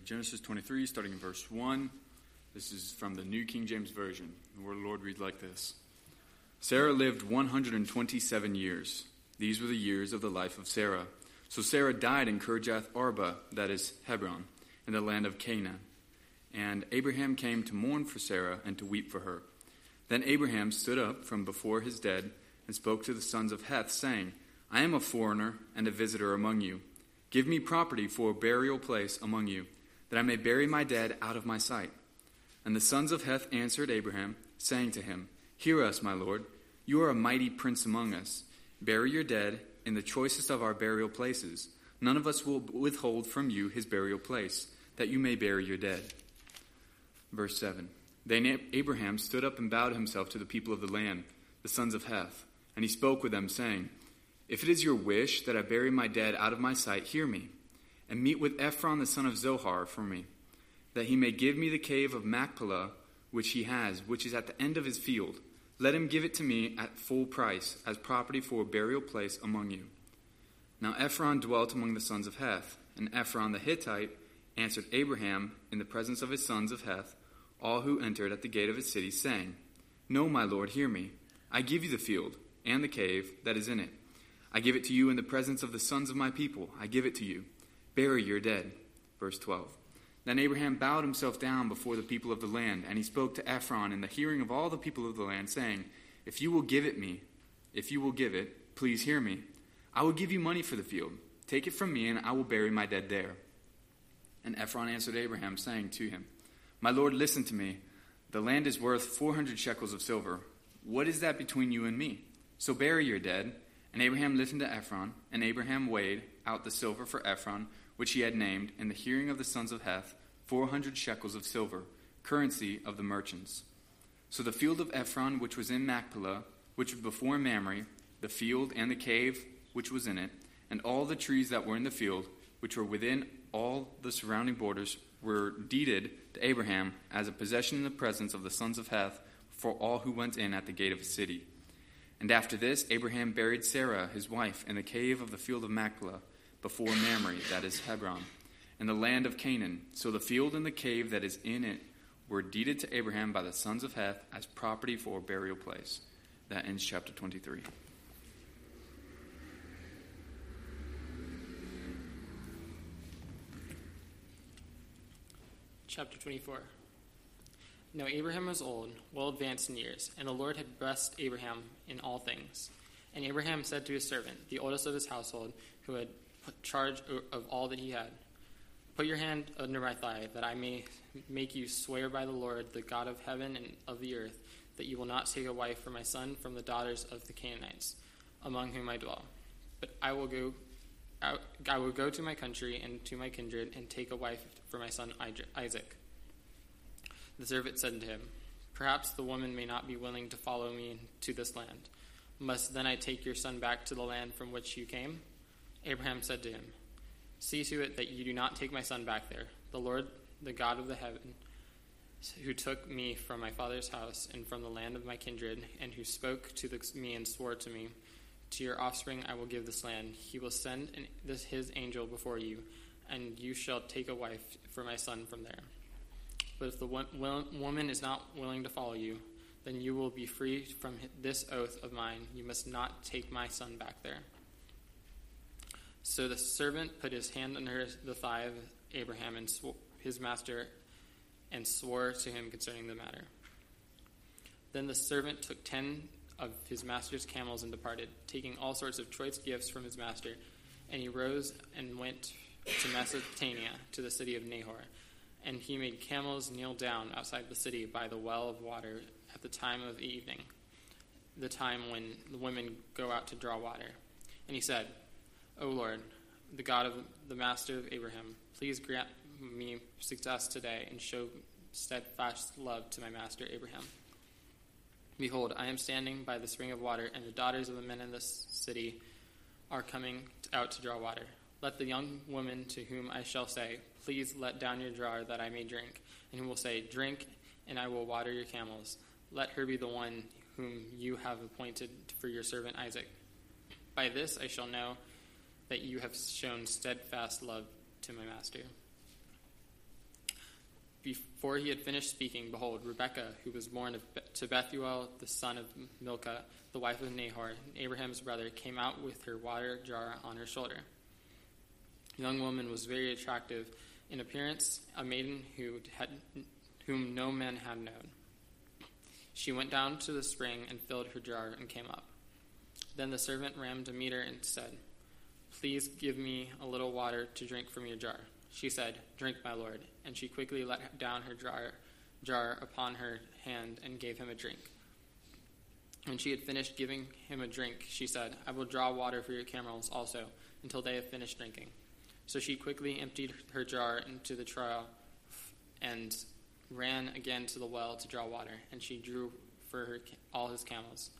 read Genesis 23, starting in verse 1. This is from the New King James Version. Of the Lord reads like this Sarah lived 127 years. These were the years of the life of Sarah. So Sarah died in Kirjath Arba, that is Hebron, in the land of Canaan. And Abraham came to mourn for Sarah and to weep for her. Then Abraham stood up from before his dead and spoke to the sons of Heth, saying, I am a foreigner and a visitor among you. Give me property for a burial place among you, that I may bury my dead out of my sight. And the sons of Heth answered Abraham, saying to him, Hear us, my lord. You are a mighty prince among us. Bury your dead in the choicest of our burial places. None of us will withhold from you his burial place, that you may bury your dead. Verse 7 Then Abraham stood up and bowed himself to the people of the land, the sons of Heth, and he spoke with them, saying, If it is your wish that I bury my dead out of my sight, hear me, and meet with Ephron the son of Zohar for me, that he may give me the cave of Machpelah, which he has, which is at the end of his field. Let him give it to me at full price, as property for a burial place among you. Now Ephron dwelt among the sons of Heth, and Ephron the Hittite answered Abraham in the presence of his sons of Heth, all who entered at the gate of his city, saying, No, my lord, hear me. I give you the field and the cave that is in it. I give it to you in the presence of the sons of my people. I give it to you. Bury your dead. Verse 12. Then Abraham bowed himself down before the people of the land, and he spoke to Ephron in the hearing of all the people of the land, saying, If you will give it me, if you will give it, please hear me. I will give you money for the field. Take it from me, and I will bury my dead there. And Ephron answered Abraham, saying to him, My lord, listen to me. The land is worth 400 shekels of silver. What is that between you and me? So bury your dead. And Abraham listened to Ephron, and Abraham weighed out the silver for Ephron, which he had named, in the hearing of the sons of Heth, 400 shekels of silver, currency of the merchants. So the field of Ephron, which was in Machpelah, which was before Mamre, the field and the cave which was in it, and all the trees that were in the field, which were within all the surrounding borders, were deeded to Abraham as a possession in the presence of the sons of Heth for all who went in at the gate of the city. And after this, Abraham buried Sarah, his wife, in the cave of the field of Machpelah, before Mamre, that is Hebron, in the land of Canaan. So the field and the cave that is in it were deeded to Abraham by the sons of Heth as property for a burial place. That ends chapter 23. Chapter 24. Now Abraham was old, well advanced in years, and the Lord had blessed Abraham in all things. And Abraham said to his servant, the oldest of his household, who had charge of all that he had, Put your hand under my thigh, that I may make you swear by the Lord, the God of heaven and of the earth, that you will not take a wife for my son from the daughters of the Canaanites, among whom I dwell. But I will go I will go to my country and to my kindred and take a wife for my son Isaac. The servant said to him, Perhaps the woman may not be willing to follow me to this land. Must then I take your son back to the land from which you came? Abraham said to him, See to it that you do not take my son back there. The Lord, the God of the heaven, who took me from my father's house and from the land of my kindred, and who spoke to me and swore to me, to your offspring I will give this land. He will send an, this, his angel before you, and you shall take a wife for my son from there. But if the woman is not willing to follow you, then you will be free from this oath of mine. You must not take my son back there. So the servant put his hand under the thigh of Abraham and his master and swore to him concerning the matter. Then the servant took ten of his master's camels and departed, taking all sorts of choice gifts from his master. And he rose and went to Mesopotamia, to the city of Nahor. And he made camels kneel down outside the city by the well of water at the time of evening, the time when the women go out to draw water. And he said, O Lord, the God of the master of Abraham, please grant me success today and show steadfast love to my master Abraham. Behold, I am standing by the spring of water, and the daughters of the men in this city are coming out to draw water. Let the young woman to whom I shall say, Please let down your jar that I may drink, and who will say, Drink, and I will water your camels. Let her be the one whom you have appointed for your servant Isaac. By this I shall know that you have shown steadfast love to my master. Before he had finished speaking, behold, Rebekah, who was born of, to Bethuel, the son of Milcah, the wife of Nahor, Abraham's brother, came out with her water jar on her shoulder. The young woman was very attractive in appearance, a maiden who had, whom no man had known. She went down to the spring and filled her jar and came up. Then the servant to meet her and said, Please give me a little water to drink from your jar. She said, Drink, my lord. And she quickly let down her jar, jar upon her hand and gave him a drink. When she had finished giving him a drink, she said, I will draw water for your camels also, until they have finished drinking. So she quickly emptied her jar into the trough and ran again to the well to draw water, and she drew for her all his camels.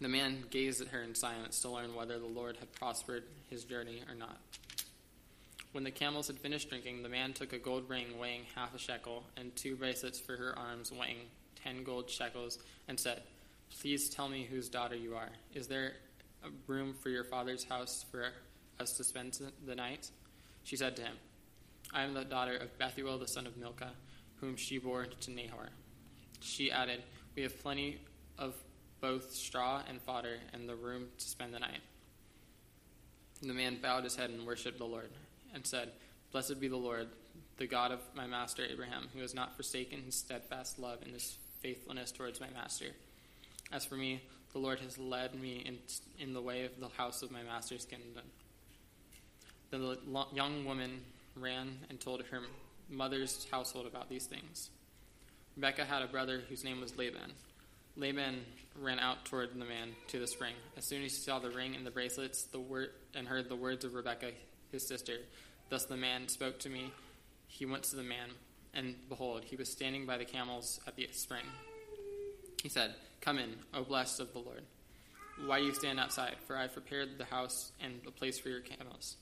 The man gazed at her in silence to learn whether the Lord had prospered his journey or not. When the camels had finished drinking, the man took a gold ring weighing half a shekel and two bracelets for her arms weighing ten gold shekels and said, Please tell me whose daughter you are. Is there room for your father's house for us to spend the night? She said to him, I am the daughter of Bethuel the son of Milcah, whom she bore to Nahor. She added, We have plenty of both straw and fodder and the room to spend the night. And the man bowed his head and worshipped the Lord, and said, Blessed be the Lord, the God of my master Abraham, who has not forsaken his steadfast love and his faithfulness towards my master. As for me, the Lord has led me in, in the way of the house of my master's kingdom. Then the young woman ran and told her mother's household about these things. Rebekah had a brother whose name was Laban. Laban ran out toward the man to the spring. As soon as he saw the ring and the bracelets the word, and heard the words of Rebekah, his sister, thus the man spoke to me, he went to the man, and behold, he was standing by the camels at the spring. He said, Come in, O blessed of the Lord. Why do you stand outside? For I have prepared the house and a place for your camels.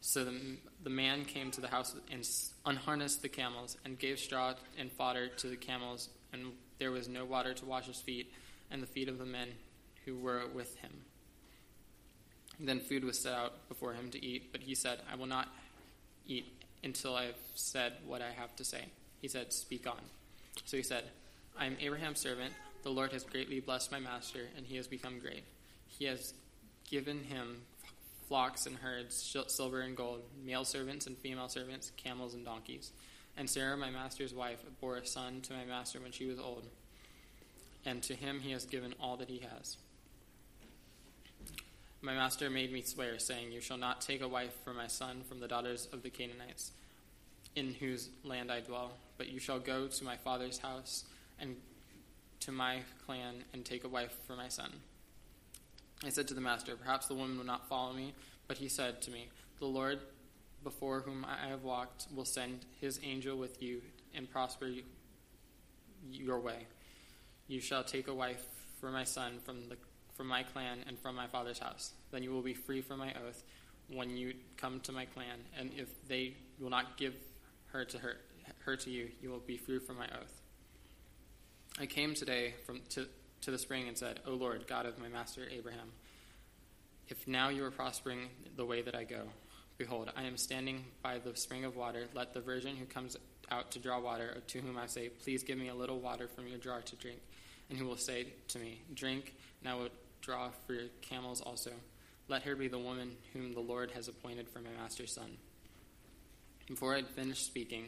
So the, the man came to the house and unharnessed the camels and gave straw and fodder to the camels, and there was no water to wash his feet and the feet of the men who were with him. Then food was set out before him to eat, but he said, I will not eat until I have said what I have to say. He said, Speak on. So he said, I am Abraham's servant. The Lord has greatly blessed my master, and he has become great. He has given him flocks and herds, silver and gold, male servants and female servants, camels and donkeys. And Sarah, my master's wife, bore a son to my master when she was old. And to him he has given all that he has. My master made me swear, saying, You shall not take a wife for my son from the daughters of the Canaanites, in whose land I dwell, but you shall go to my father's house and to my clan and take a wife for my son. I said to the master, Perhaps the woman will not follow me. But he said to me, The Lord before whom I have walked will send his angel with you and prosper you, your way. You shall take a wife for my son from, the, from my clan and from my father's house. Then you will be free from my oath when you come to my clan. And if they will not give her to her, her to you, you will be free from my oath. I came today from to, to the spring and said, O Lord, God of my master Abraham, if now you are prospering the way that I go, behold, I am standing by the spring of water. Let the virgin who comes out to draw water, to whom I say, Please give me a little water from your jar to drink, and who will say to me, Drink, and I will draw for your camels also. Let her be the woman whom the Lord has appointed for my master's son. Before I had finished speaking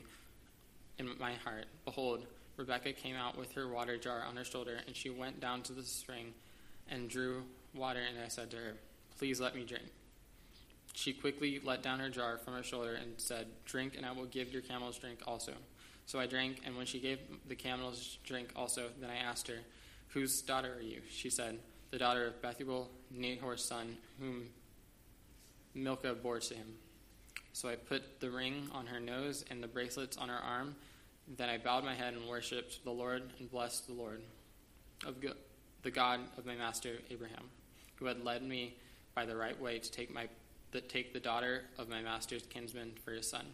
in my heart, behold, Rebekah came out with her water jar on her shoulder, and she went down to the spring and drew water, and I said to her, Please let me drink. She quickly let down her jar from her shoulder and said, Drink, and I will give your camels drink also. So I drank, and when she gave the camels drink also, then I asked her, Whose daughter are you? She said, The daughter of Bethuel, Nahor's son, whom Milcah bore to him. So I put the ring on her nose and the bracelets on her arm then I bowed my head and worshipped the Lord and blessed the Lord of the God of my master Abraham, who had led me by the right way to take my take the daughter of my master's kinsman for his son.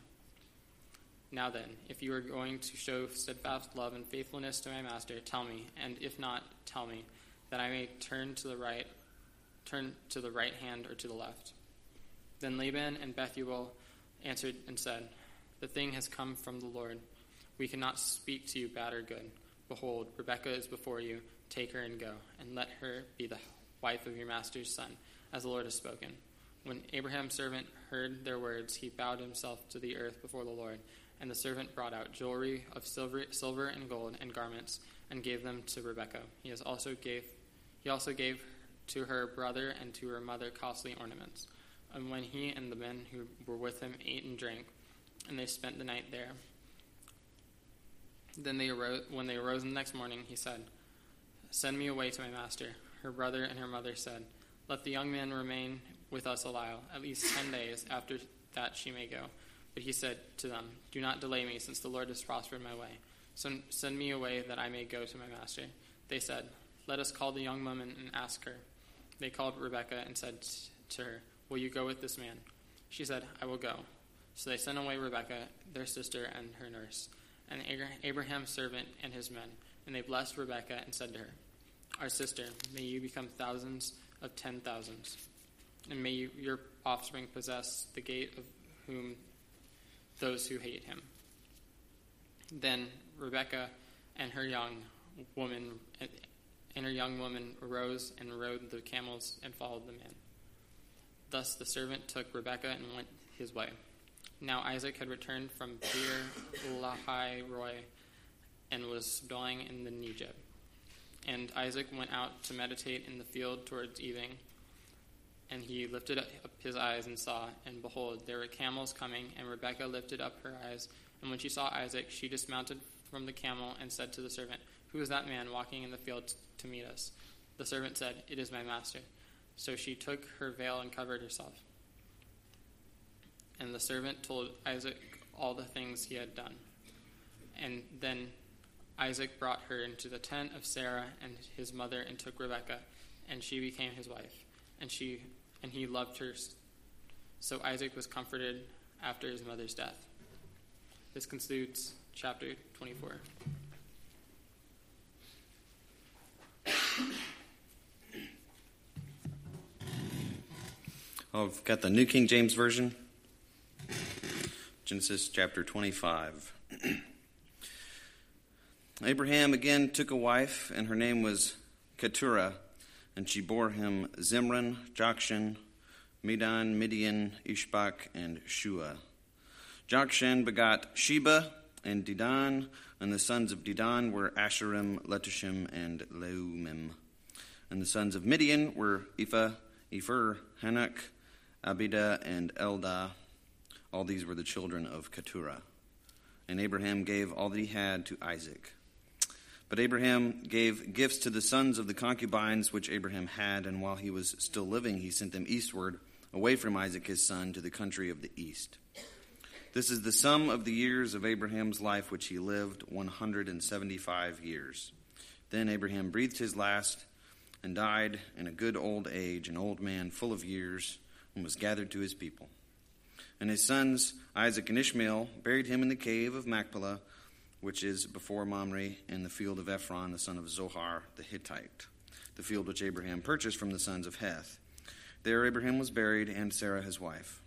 Now then, if you are going to show steadfast love and faithfulness to my master, tell me, and if not, tell me, that I may turn to the right, turn to the right hand or to the left. Then Laban and Bethuel answered and said, The thing has come from the Lord. We cannot speak to you bad or good. Behold, Rebekah is before you. Take her and go, and let her be the wife of your master's son, as the Lord has spoken. When Abraham's servant heard their words, he bowed himself to the earth before the Lord. And the servant brought out jewelry of silver, silver and gold and garments, and gave them to Rebekah. He also gave he also gave to her brother and to her mother costly ornaments. And when he and the men who were with him ate and drank, and they spent the night there. Then they arose, when they arose the next morning, he said, Send me away to my master. Her brother and her mother said, Let the young man remain with us a while, at least ten days. After that she may go. But he said to them, Do not delay me, since the Lord has prospered my way. So send me away that I may go to my master. They said, Let us call the young woman and ask her. They called Rebekah and said to her, Will you go with this man? She said, I will go. So they sent away Rebekah, their sister, and her nurse, and Abraham's servant and his men. And they blessed Rebekah and said to her, Our sister, may you become thousands of ten thousands, and may you, your offspring possess the gate of whom those who hate him. Then Rebekah and her young woman and her young woman arose and rode the camels and followed the man. Thus the servant took Rebekah and went his way. Now Isaac had returned from Beer Lahai Roi and was dwelling in the Negeb. And Isaac went out to meditate in the field towards evening. And he lifted up his eyes and saw, and behold, there were camels coming. And Rebekah lifted up her eyes, and when she saw Isaac, she dismounted from the camel and said to the servant, Who is that man walking in the field to meet us? The servant said, It is my master. So she took her veil and covered herself. And the servant told Isaac all the things he had done. And then Isaac brought her into the tent of Sarah and his mother and took Rebekah, and she became his wife. And she and he loved her. So Isaac was comforted after his mother's death. This concludes chapter 24. I've got the New King James Version. Genesis chapter 25. Abraham again took a wife, and her name was Keturah, and she bore him Zimran, Jokshan, Medan, Midian, Ishbak, and Shua. Jokshan begot Sheba and Dedan, and the sons of Dedan were Asshurim, Letushim, and Leummim. And the sons of Midian were Ephah, Epher, Hanoch, Abida, and Eldah. All these were the children of Keturah. And Abraham gave all that he had to Isaac. But Abraham gave gifts to the sons of the concubines which Abraham had, and while he was still living, he sent them eastward, away from Isaac his son, to the country of the east. This is the sum of the years of Abraham's life which he lived, 175 years. Then Abraham breathed his last and died in a good old age, an old man full of years, and was gathered to his people. And his sons, Isaac and Ishmael, buried him in the cave of Machpelah which is before Mamre, in the field of Ephron, the son of Zohar the Hittite, the field which Abraham purchased from the sons of Heth. There Abraham was buried, and Sarah his wife.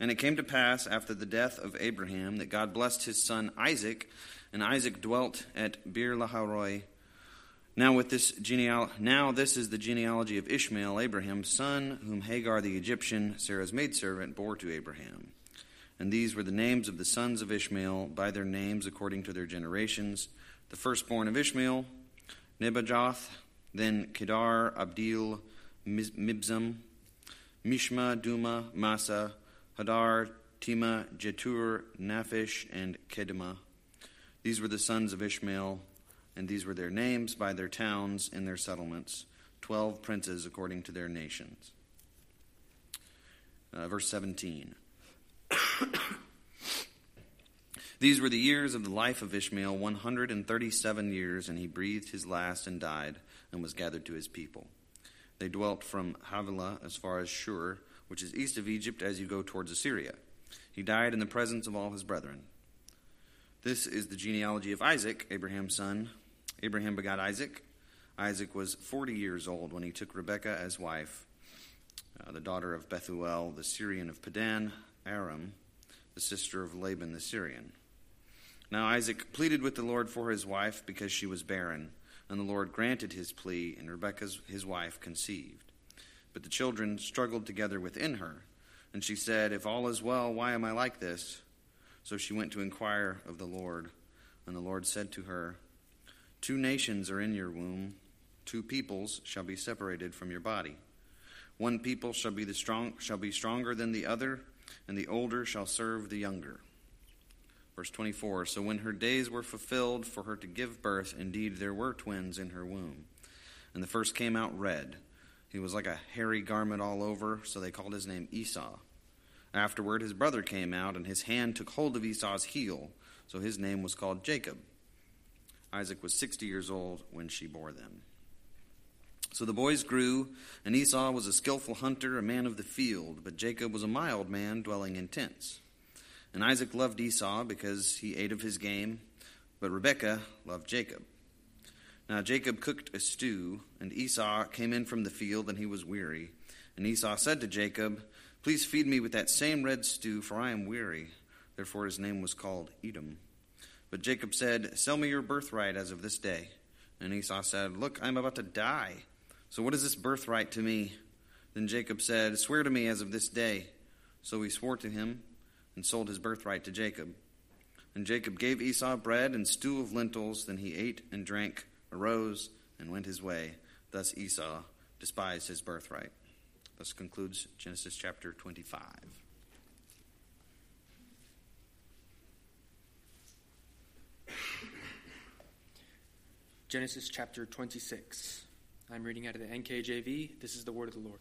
And it came to pass after the death of Abraham that God blessed his son Isaac, and Isaac dwelt at Beer Lahairoi. Now with this geneal now this is the genealogy of Ishmael, Abraham's son, whom Hagar the Egyptian, Sarah's maidservant, bore to Abraham. And these were the names of the sons of Ishmael by their names according to their generations. The firstborn of Ishmael, Nebajoth, then Kedar, Abdil, Mibsam, Mishma, Dumah, Massa, Hadar, Tema, Jetur, Naphish, and Kedemah. These were the sons of Ishmael, and these were their names by their towns and their settlements, twelve princes according to their nations. Uh, verse 17. These were the years of the life of Ishmael, 137 years, and he breathed his last and died and was gathered to his people. They dwelt from Havilah as far as Shur, which is east of Egypt as you go towards Assyria. He died in the presence of all his brethren. This is the genealogy of Isaac, Abraham's son. Abraham begot Isaac. Isaac was 40 years old when he took Rebekah as wife, uh, the daughter of Bethuel, the Syrian of Padan Aram the sister of Laban the Syrian. Now Isaac pleaded with the Lord for his wife because she was barren, and the Lord granted his plea, and Rebekah his wife conceived. But the children struggled together within her, and she said, If all is well, why am I like this? So she went to inquire of the Lord, and the Lord said to her, Two nations are in your womb, two peoples shall be separated from your body. One people shall be the strong shall be stronger than the other, and the older shall serve the younger. Verse 24 So when her days were fulfilled for her to give birth, indeed there were twins in her womb. And the first came out red. He was like a hairy garment all over, so they called his name Esau. Afterward, his brother came out, and his hand took hold of Esau's heel, so his name was called Jacob. Isaac was 60 years old when she bore them. So the boys grew, and Esau was a skillful hunter, a man of the field, but Jacob was a mild man, dwelling in tents. And Isaac loved Esau because he ate of his game, but Rebekah loved Jacob. Now Jacob cooked a stew, and Esau came in from the field, and he was weary. And Esau said to Jacob, Please feed me with that same red stew, for I am weary. Therefore his name was called Edom. But Jacob said, Sell me your birthright as of this day. And Esau said, Look, I am about to die. So what is this birthright to me? Then Jacob said, Swear to me as of this day. So he swore to him and sold his birthright to Jacob. And Jacob gave Esau bread and stew of lentils. Then he ate and drank, arose, and went his way. Thus Esau despised his birthright. Thus concludes Genesis chapter 25. Genesis chapter 26. I'm reading out of the NKJV. This is the word of the Lord.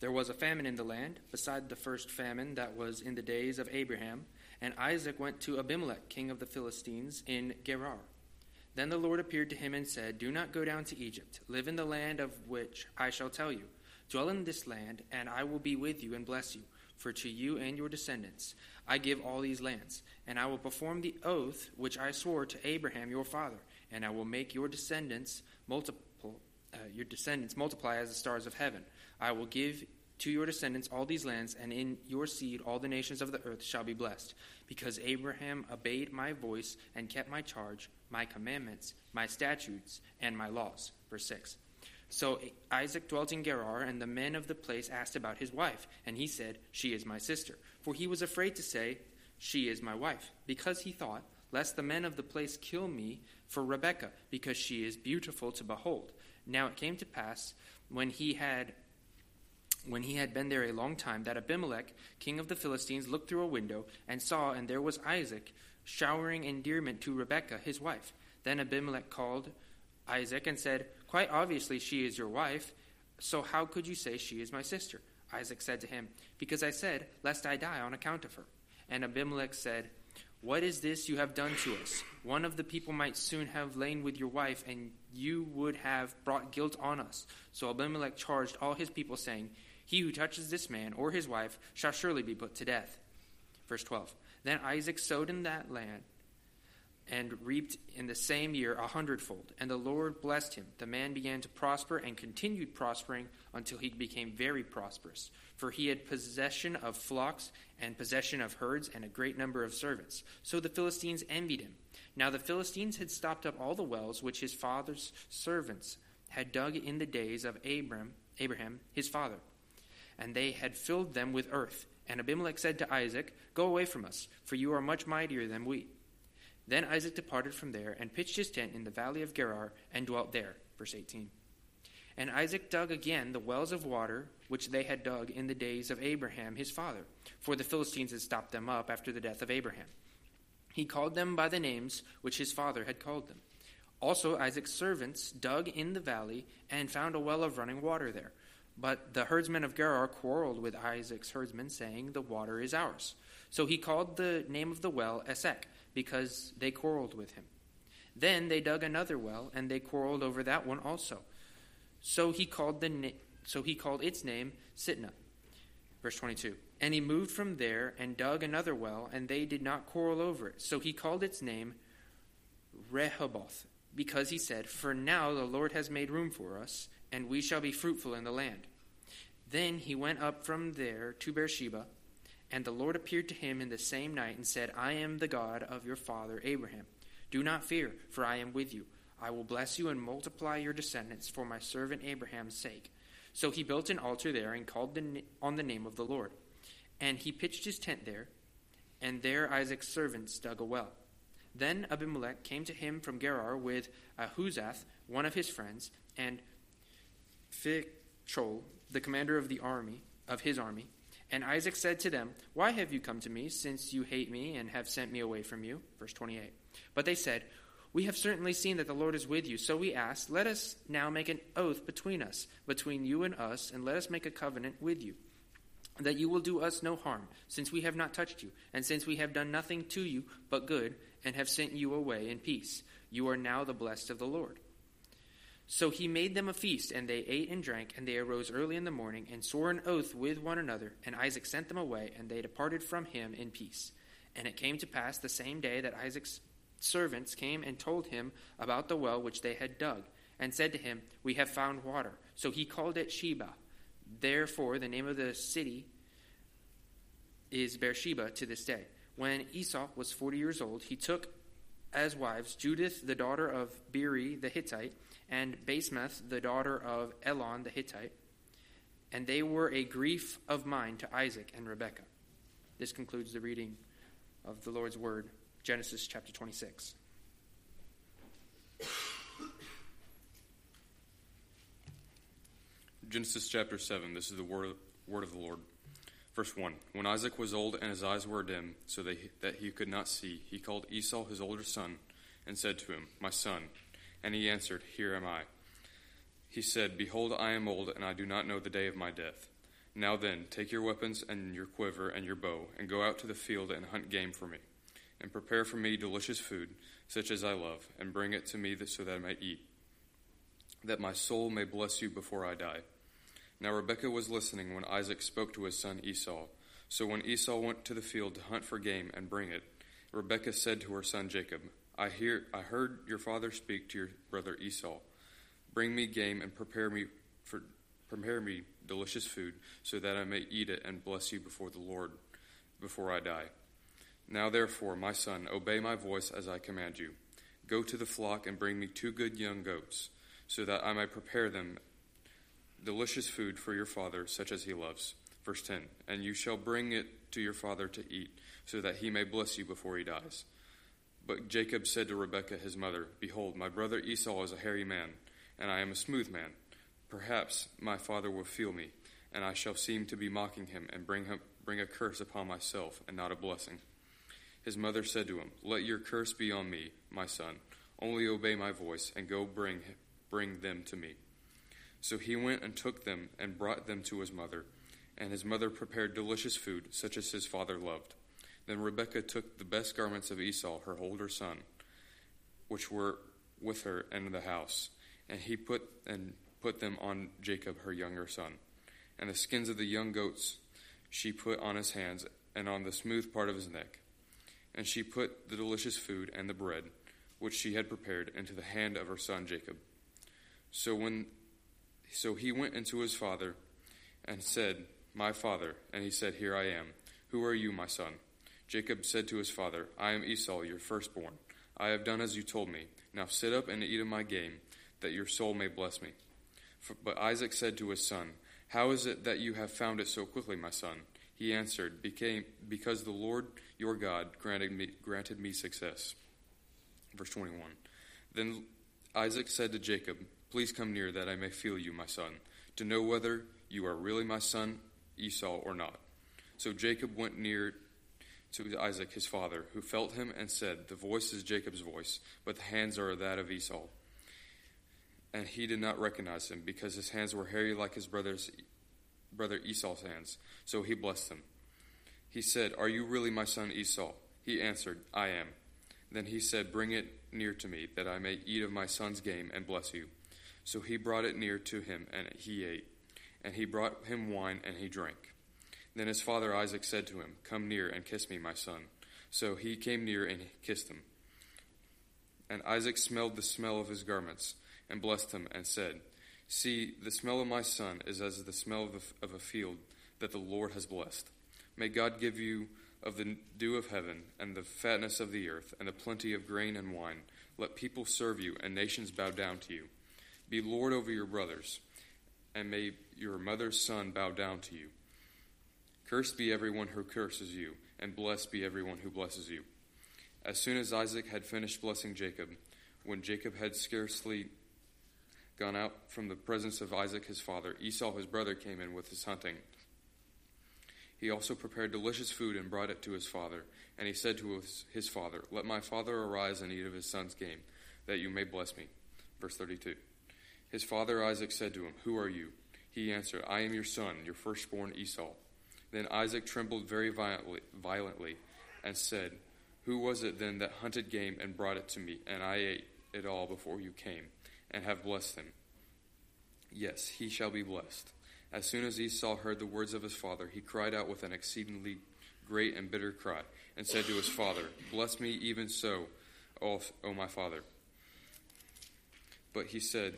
There was a famine in the land, beside the first famine that was in the days of Abraham, and Isaac went to Abimelech, king of the Philistines, in Gerar. Then the Lord appeared to him and said, Do not go down to Egypt. Live in the land of which I shall tell you. Dwell in this land, and I will be with you and bless you. For to you and your descendants I give all these lands, and I will perform the oath which I swore to Abraham your father, and I will make your descendants multiply uh, your descendants multiply as the stars of heaven. I will give to your descendants all these lands, and in your seed all the nations of the earth shall be blessed. Because Abraham obeyed my voice and kept my charge, my commandments, my statutes, and my laws. Verse 6. So Isaac dwelt in Gerar, and the men of the place asked about his wife, and he said, She is my sister. For he was afraid to say, She is my wife, because he thought, Lest the men of the place kill me for Rebekah, because she is beautiful to behold. Now it came to pass when he had when he had been there a long time that Abimelech, king of the Philistines, looked through a window and saw, and there was Isaac showering endearment to Rebekah, his wife. Then Abimelech called Isaac and said, Quite obviously she is your wife, so how could you say she is my sister? Isaac said to him, Because I said, Lest I die on account of her. And Abimelech said, what is this you have done to us? One of the people might soon have lain with your wife, and you would have brought guilt on us. So Abimelech charged all his people, saying, He who touches this man or his wife shall surely be put to death. Verse 12 Then Isaac sowed in that land and reaped in the same year a hundredfold. And the Lord blessed him. The man began to prosper and continued prospering until he became very prosperous. For he had possession of flocks and possession of herds and a great number of servants. So the Philistines envied him. Now the Philistines had stopped up all the wells which his father's servants had dug in the days of Abram, Abraham, his father. And they had filled them with earth. And Abimelech said to Isaac, Go away from us, for you are much mightier than we. Then Isaac departed from there and pitched his tent in the valley of Gerar and dwelt there. Verse 18. And Isaac dug again the wells of water which they had dug in the days of Abraham his father, for the Philistines had stopped them up after the death of Abraham. He called them by the names which his father had called them. Also Isaac's servants dug in the valley and found a well of running water there. But the herdsmen of Gerar quarreled with Isaac's herdsmen, saying, The water is ours. So he called the name of the well Esek because they quarreled with him. Then they dug another well, and they quarreled over that one also. So he called the na- so he called its name Sitnah. Verse 22. And he moved from there and dug another well, and they did not quarrel over it. So he called its name Rehoboth, because he said, For now the Lord has made room for us, and we shall be fruitful in the land. Then he went up from there to Beersheba, And the Lord appeared to him in the same night and said, I am the God of your father Abraham. Do not fear, for I am with you. I will bless you and multiply your descendants for my servant Abraham's sake. So he built an altar there and called the, on the name of the Lord. And he pitched his tent there, and there Isaac's servants dug a well. Then Abimelech came to him from Gerar with Ahuzath, one of his friends, and Phicol, the commander of the army of his army. And Isaac said to them, Why have you come to me, since you hate me and have sent me away from you? Verse 28. But they said, We have certainly seen that the Lord is with you. So we asked, Let us now make an oath between us, between you and us, and let us make a covenant with you, that you will do us no harm, since we have not touched you, and since we have done nothing to you but good, and have sent you away in peace. You are now the blessed of the Lord. So he made them a feast, and they ate and drank, and they arose early in the morning, and swore an oath with one another. And Isaac sent them away, and they departed from him in peace. And it came to pass the same day that Isaac's servants came and told him about the well which they had dug, and said to him, We have found water. So he called it Shebah. Therefore, the name of the city is Beersheba to this day. When Esau was forty years old, he took as wives Judith, the daughter of Beeri the Hittite, and Basemath, the daughter of Elon the Hittite, and they were a grief of mind to Isaac and Rebekah. This concludes the reading of the Lord's Word, Genesis chapter 26. Genesis chapter 7. This is the word, word of the Lord. Verse 1 When Isaac was old and his eyes were dim, so that he, could not see, he called Esau his older son and said to him, My son. And he answered, Here am I. He said, Behold, I am old, and I do not know the day of my death. Now then, take your weapons and your quiver and your bow, and go out to the field and hunt game for me, and prepare for me delicious food, such as I love, and bring it to me so that I may eat, that my soul may bless you before I die. Now Rebekah was listening when Isaac spoke to his son Esau. So when Esau went to the field to hunt for game and bring it, Rebekah said to her son Jacob, I hear I heard your father speak to your brother Esau. Bring me game and prepare me for prepare me delicious food, so that I may eat it and bless you before the Lord before I die. Now therefore, my son, obey my voice as I command you. Go to the flock and bring me two good young goats, so that I may prepare them delicious food for your father, such as he loves. Verse 10 And you shall bring it to your father to eat, so that he may bless you before he dies. But Jacob said to Rebekah his mother, Behold, my brother Esau is a hairy man, and I am a smooth man. Perhaps my father will feel me, and I shall seem to be mocking him, and bring, him, bring a curse upon myself, and not a blessing. His mother said to him, Let your curse be on me, my son. Only obey my voice, and go bring, bring them to me. So he went and took them and brought them to his mother. And his mother prepared delicious food, such as his father loved. Then Rebekah took the best garments of Esau, her older son, which were with her in the house, and he put and put them on Jacob, her younger son. And the skins of the young goats she put on his hands and on the smooth part of his neck. And she put the delicious food and the bread, which she had prepared, into the hand of her son Jacob. So when so he went into his father and said, My father. And he said, Here I am. Who are you, my son? Jacob said to his father, I am Esau, your firstborn. I have done as you told me. Now sit up and eat of my game, that your soul may bless me. But Isaac said to his son, How is it that you have found it so quickly, my son? He answered, Because the Lord your God granted me, granted me success. Verse 21. Then Isaac said to Jacob, Please come near that I may feel you, my son, to know whether you are really my son Esau or not. So Jacob went near to Isaac his father, who felt him and said, The voice is Jacob's voice, but the hands are that of Esau. And he did not recognize him, because his hands were hairy like his brother's brother Esau's hands. So he blessed him. He said, Are you really my son Esau? He answered, I am. Then he said, Bring it near to me, that I may eat of my son's game and bless you. So he brought it near to him, and he ate. And he brought him wine, and he drank. Then his father Isaac said to him, Come near and kiss me, my son. So he came near and kissed him. And Isaac smelled the smell of his garments, and blessed him, and said, See, the smell of my son is as the smell of, of a field that the Lord has blessed. May God give you of the dew of heaven, and the fatness of the earth, and the plenty of grain and wine. Let people serve you, and nations bow down to you. Be Lord over your brothers, and may your mother's son bow down to you. Cursed be everyone who curses you, and blessed be everyone who blesses you. As soon as Isaac had finished blessing Jacob, when Jacob had scarcely gone out from the presence of Isaac his father, Esau his brother came in with his hunting. He also prepared delicious food and brought it to his father. And he said to his father, Let my father arise and eat of his son's game, that you may bless me. Verse 32. His father Isaac said to him, Who are you? He answered, I am your son, your firstborn Esau. Then Isaac trembled very violently, and said, Who was it then that hunted game and brought it to me, and I ate it all before you came, and have blessed him? Yes, he shall be blessed. As soon as Esau heard the words of his father, he cried out with an exceedingly great and bitter cry, and said to his father, Bless me even so, o my father. But he said,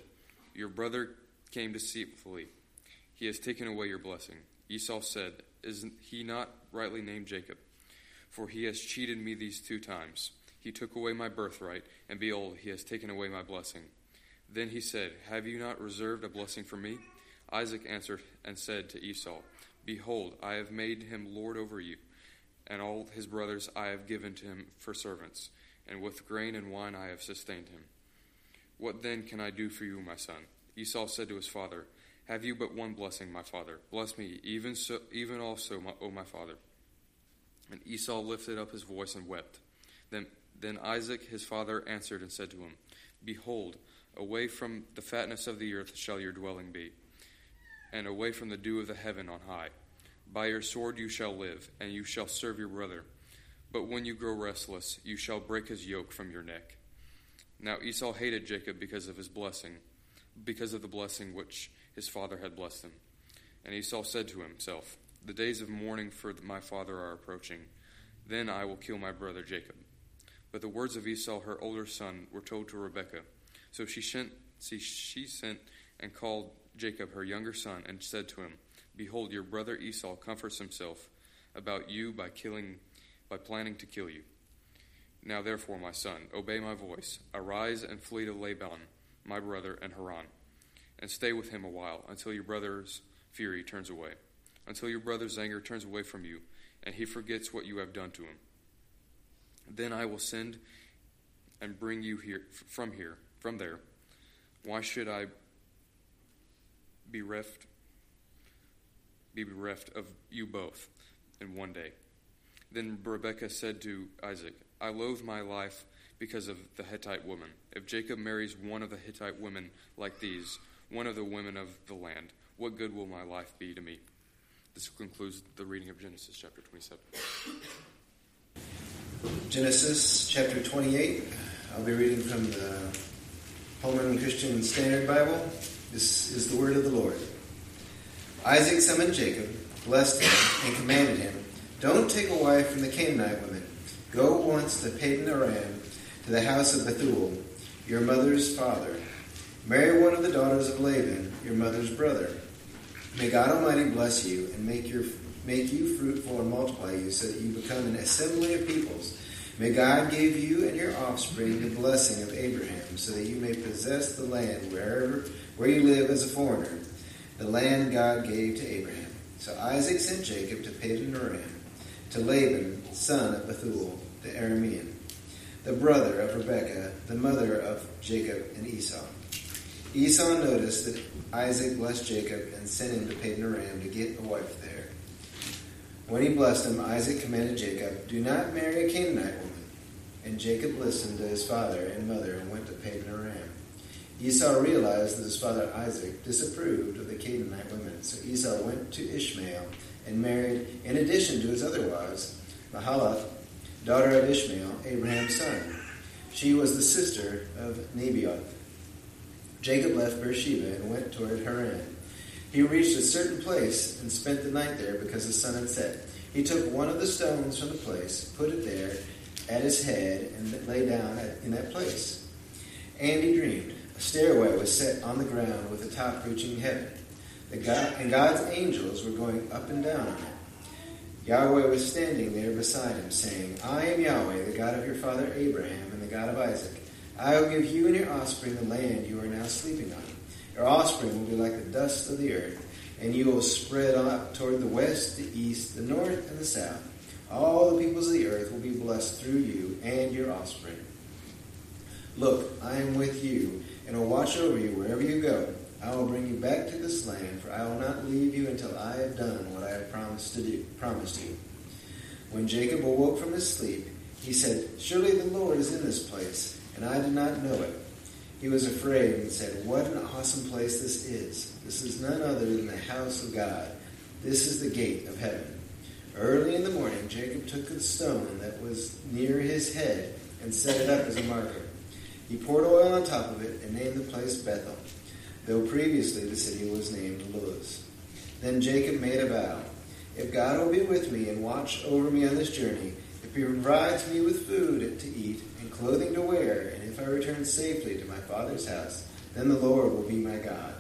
Your brother came deceitfully. He has taken away your blessing. Esau said, Is he not rightly named Jacob? For he has cheated me these two times. He took away my birthright, and behold, he has taken away my blessing. Then he said, Have you not reserved a blessing for me? Isaac answered and said to Esau, Behold, I have made him lord over you, and all his brothers I have given to him for servants, and with grain and wine I have sustained him. What then can I do for you, my son? Esau said to his father, Have you but one blessing, my father? Bless me, even so, even also, my, O my father. And Esau lifted up his voice and wept. Then, then Isaac his father answered and said to him, Behold, away from the fatness of the earth shall your dwelling be and away from the dew of the heaven on high. By your sword you shall live, and you shall serve your brother. But when you grow restless, you shall break his yoke from your neck. Now Esau hated Jacob because of his blessing, because of the blessing which his father had blessed him. And Esau said to himself, The days of mourning for my father are approaching. Then I will kill my brother Jacob. But the words of Esau, her older son, were told to Rebekah. So she sent, she sent and called Jacob, her younger son, and said to him, Behold, your brother Esau comforts himself about you by killing by planning to kill you. Now therefore, my son, obey my voice. Arise and flee to Laban, my brother, and Haran, and stay with him a while, until your brother's fury turns away, until your brother's anger turns away from you, and he forgets what you have done to him. Then I will send and bring you here from here, from there. Why should I bereft, be bereft of you both in one day. Then Rebekah said to Isaac, I loathe my life because of the Hittite woman. If Jacob marries one of the Hittite women like these, one of the women of the land, what good will my life be to me? This concludes the reading of Genesis chapter 27. Genesis chapter 28. I'll be reading from the Holman Christian Standard Bible. This is the word of the Lord. Isaac summoned Jacob, blessed him, and commanded him, Don't take a wife from the Canaanite women. Go once to Padan Aram, to the house of Bethuel, your mother's father. Marry one of the daughters of Laban, your mother's brother. May God Almighty bless you and make, your, make you fruitful and multiply you so that you become an assembly of peoples May God give you and your offspring the blessing of Abraham, so that you may possess the land wherever where you live as a foreigner, the land God gave to Abraham. So Isaac sent Jacob to Padan Aram, to Laban, son of Bethuel, the Aramean, the brother of Rebekah, the mother of Jacob and Esau. Esau noticed that Isaac blessed Jacob and sent him to Padan Aram to get a wife there. When he blessed him, Isaac commanded Jacob, Do not marry a Canaanite woman. And Jacob listened to his father and mother and went to Padan Aram. Esau realized that his father Isaac disapproved of the Canaanite women, so Esau went to Ishmael and married, in addition to his other wives, Mahalath, daughter of Ishmael, Abraham's son. She was the sister of Nebaioth. Jacob left Beersheba and went toward Haran. He reached a certain place and spent the night there because the sun had set. He took one of the stones from the place, put it there, at his head and lay down in that place. And he dreamed. A stairway was set on the ground with a top reaching heaven. God, and God's angels were going up and down on it. Yahweh was standing there beside him, saying, I am Yahweh, the God of your father Abraham and the God of Isaac. I will give you and your offspring the land you are now sleeping on. Your offspring will be like the dust of the earth, and you will spread out toward the west, the east, the north, and the south. All the peoples of the earth will be blessed through you and your offspring. Look, I am with you, and will watch over you wherever you go. I will bring you back to this land, for I will not leave you until I have done what I have promised to do, promised you. When Jacob awoke from his sleep, he said, Surely the Lord is in this place, and I did not know it. He was afraid and said, What an awesome place this is. This is none other than the house of God. This is the gate of heaven. Early in the morning, Jacob took the stone that was near his head and set it up as a marker. He poured oil on top of it and named the place Bethel, though previously the city was named Luz. Then Jacob made a vow If God will be with me and watch over me on this journey, if he provides me with food to eat and clothing to wear, and if I return safely to my father's house, then the Lord will be my God.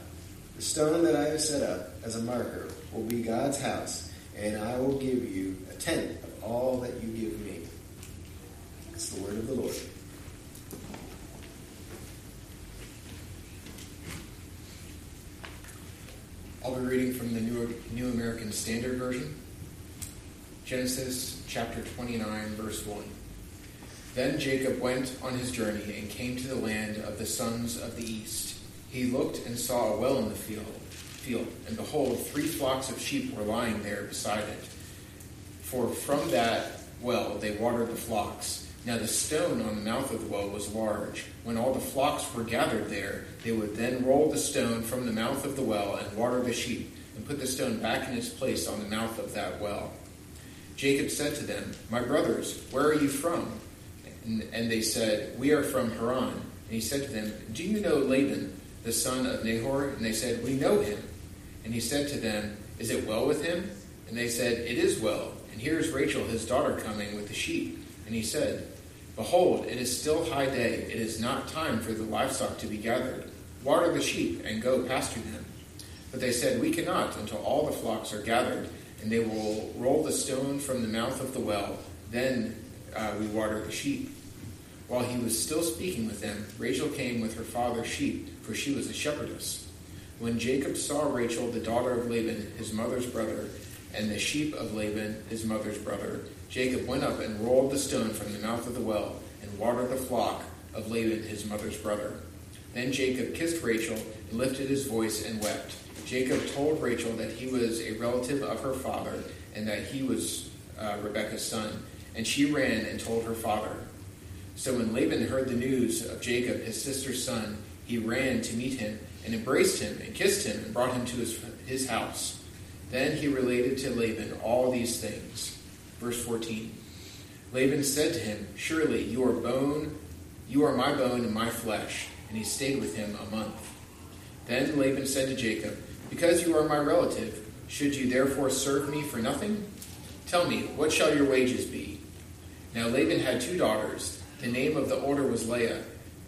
The stone that I have set up as a marker will be God's house, and I will give you a tenth of all that you give me. It's the word of the Lord. I'll be reading from the New, New American Standard Version. Genesis chapter 29, verse 1. Then Jacob went on his journey and came to the land of the sons of the east. He looked and saw a well in the field, field, and behold, three flocks of sheep were lying there beside it. For from that well they watered the flocks. Now the stone on the mouth of the well was large. When all the flocks were gathered there, they would then roll the stone from the mouth of the well and water the sheep, and put the stone back in its place on the mouth of that well. Jacob said to them, My brothers, where are you from? And, and they said, We are from Haran. And he said to them, Do you know Laban, the son of Nahor? And they said, We know him. And he said to them, Is it well with him? And they said, It is well. And here is Rachel, his daughter, coming with the sheep. And he said, Behold, it is still high day. It is not time for the livestock to be gathered. Water the sheep and go pasture them. But they said, We cannot until all the flocks are gathered, and they will roll the stone from the mouth of the well. Then uh, we water the sheep. While he was still speaking with them, Rachel came with her father's sheep, for she was a shepherdess. When Jacob saw Rachel, the daughter of Laban, his mother's brother, and the sheep of Laban, his mother's brother, Jacob went up and rolled the stone from the mouth of the well and watered the flock of Laban, his mother's brother. Then Jacob kissed Rachel and lifted his voice and wept. Jacob told Rachel that he was a relative of her father and that he was uh, Rebekah's son. And she ran and told her father. So when Laban heard the news of Jacob, his sister's son, he ran to meet him and embraced him and kissed him and brought him to his, his house. Then he related to Laban all these things. Verse 14. Laban said to him, Surely you are bone, you are my bone and my flesh. And he stayed with him a month. Then Laban said to Jacob, Because you are my relative, should you therefore serve me for nothing? Tell me, what shall your wages be? Now Laban had two daughters. The name of the older was Leah,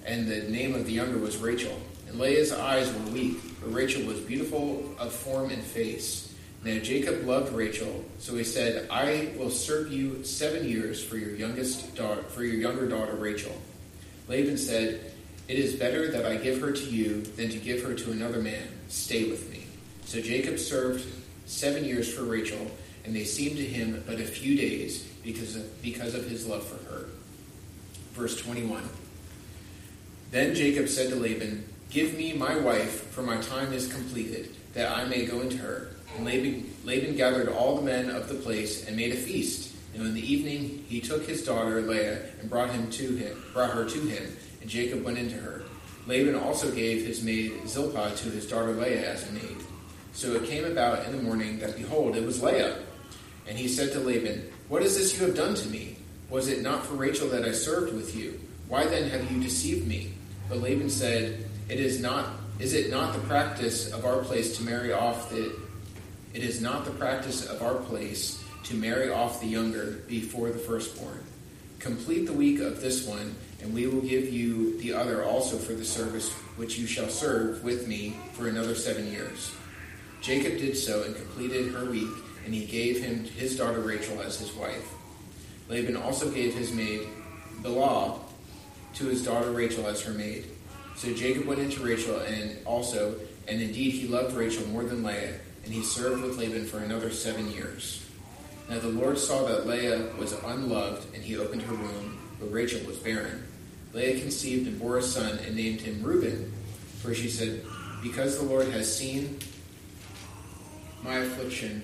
and the name of the younger was Rachel. And Leah's eyes were weak, but Rachel was beautiful of form and face. Now Jacob loved Rachel, so he said, "I will serve you seven years for your youngest daughter, for your younger daughter Rachel." Laban said, "It is better that I give her to you than to give her to another man. Stay with me." So Jacob served seven years for Rachel, and they seemed to him but a few days because of, because of his love for her. Verse 21. Then Jacob said to Laban, Give me my wife, for my time is completed, that I may go into her. And Laban, Laban gathered all the men of the place and made a feast. And in the evening he took his daughter Leah and brought him to him, brought her to him, and Jacob went into her. Laban also gave his maid Zilpah to his daughter Leah as a maid. So it came about in the morning that behold, it was Leah. And he said to Laban, What is this you have done to me? Was it not for Rachel that I served with you? Why then have you deceived me? But Laban said, It is not is it not the practice of our place to marry off the it is not the practice of our place to marry off the younger before the firstborn. Complete the week of this one, and we will give you the other also for the service which you shall serve with me for another seven years. Jacob did so and completed her week, and he gave him his daughter Rachel as his wife. Laban also gave his maid Bilhah to his daughter Rachel as her maid. So Jacob went into Rachel and also, and indeed he loved Rachel more than Leah, and he served with Laban for another seven years. Now the Lord saw that Leah was unloved, and he opened her womb, but Rachel was barren. Leah conceived and bore a son, and named him Reuben, for she said, Because the Lord has seen my affliction,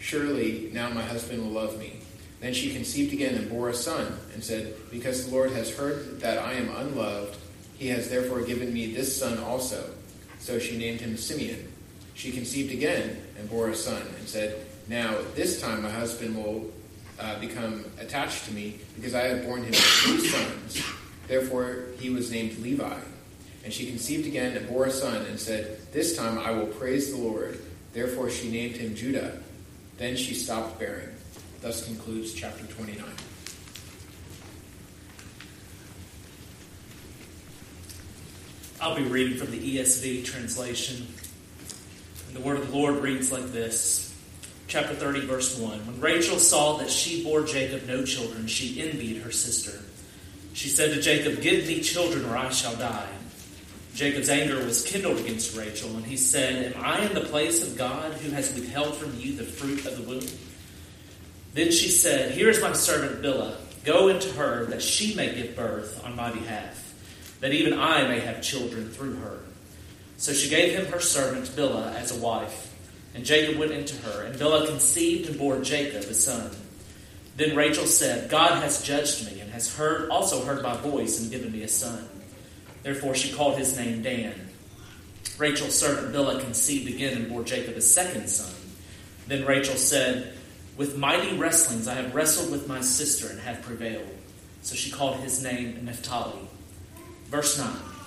surely now my husband will love me. Then she conceived again and bore a son, and said, Because the Lord has heard that I am unloved, he has therefore given me this son also. So she named him Simeon. She conceived again and bore a son, and said, Now this time my husband will uh, become attached to me, because I have borne him two sons. Therefore he was named Levi. And she conceived again and bore a son, and said, This time I will praise the Lord. Therefore she named him Judah. Then she stopped bearing. Thus concludes chapter 29. I'll be reading from the ESV translation. And the word of the Lord reads like this Chapter 30, verse 1. When Rachel saw that she bore Jacob no children, she envied her sister. She said to Jacob, Give me children, or I shall die. Jacob's anger was kindled against Rachel, and he said, Am I in the place of God who has withheld from you the fruit of the womb? Then she said, Here is my servant Bilhah. Go into her, that she may give birth on my behalf, that even I may have children through her. So she gave him her servant Bilhah as a wife. And Jacob went into her, and Bilhah conceived and bore Jacob a son. Then Rachel said, God has judged me, and has heard also heard my voice, and given me a son. Therefore she called his name Dan. Rachel's servant Bilhah conceived again and bore Jacob a second son. Then Rachel said, With mighty wrestlings I have wrestled with my sister and have prevailed. So she called his name Naphtali. Verse 9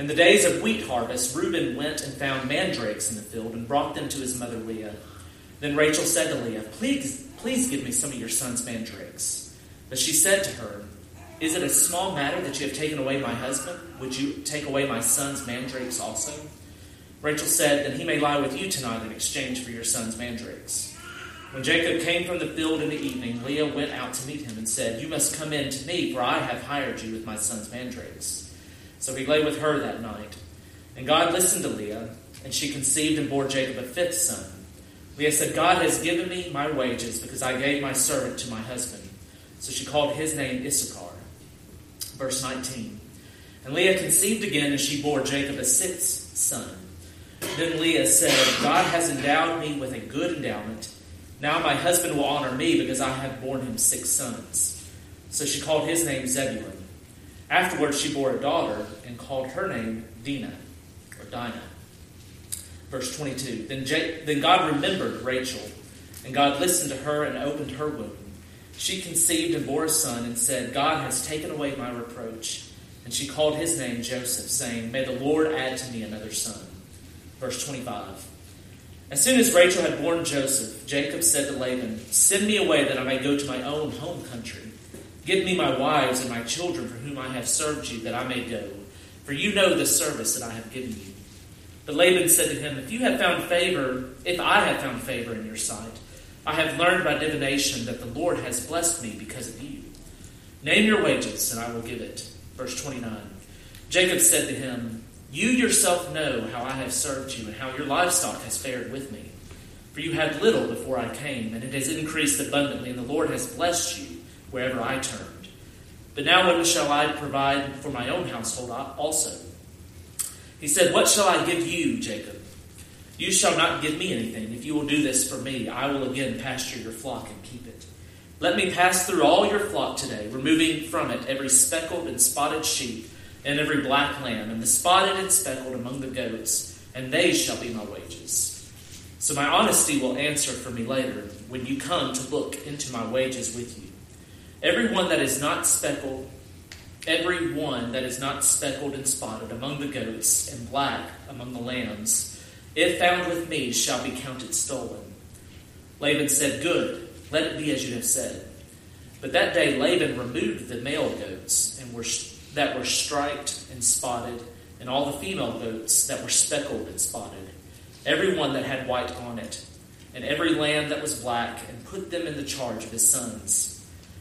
In the days of wheat harvest, Reuben went and found mandrakes in the field and brought them to his mother Leah. Then Rachel said to Leah, Please, please give me some of your son's mandrakes. But she said to her, Is it a small matter that you have taken away my husband? Would you take away my son's mandrakes also? Rachel said, Then he may lie with you tonight in exchange for your son's mandrakes. When Jacob came from the field in the evening, Leah went out to meet him and said, You must come in to me, for I have hired you with my son's mandrakes. So he lay with her that night. And God listened to Leah, and she conceived and bore Jacob a fifth son. Leah said, God has given me my wages because I gave my servant to my husband. So she called his name Issachar. Verse 19. And Leah conceived again, and she bore Jacob a sixth son. Then Leah said, God has endowed me with a good endowment. Now my husband will honor me because I have borne him six sons. So she called his name Zebulun. Afterwards she bore a daughter and called her name Dinah, or Dinah. Verse 22. Then, J- then God remembered Rachel, and God listened to her and opened her womb. She conceived and bore a son and said, God has taken away my reproach. And she called his name Joseph, saying, May the Lord add to me another son. Verse 25. As soon as Rachel had borne Joseph, Jacob said to Laban, Send me away that I may go to my own home country. Give me my wives and my children for whom I have served you, that I may go. For you know the service that I have given you. But Laban said to him, If you have found favor, if I have found favor in your sight, I have learned by divination that the Lord has blessed me because of you. Name your wages, and I will give it. Verse 29. Jacob said to him, You yourself know how I have served you, and how your livestock has fared with me. For you had little before I came, and it has increased abundantly, and the Lord has blessed you wherever I turned. But now what shall I provide for my own household also? He said, What shall I give you, Jacob? You shall not give me anything. If you will do this for me, I will again pasture your flock and keep it. Let me pass through all your flock today, removing from it every speckled and spotted sheep and every black lamb, and the spotted and speckled among the goats, and they shall be my wages. So my honesty will answer for me later when you come to look into my wages with you. Every one that is not speckled, every one that is not speckled and spotted among the goats and black among the lambs, if found with me, shall be counted stolen. Laban said, Good, let it be as you have said. But that day Laban removed the male goats and were, that were striped and spotted, and all the female goats that were speckled and spotted, every one that had white on it, and every lamb that was black, and put them in the charge of his sons.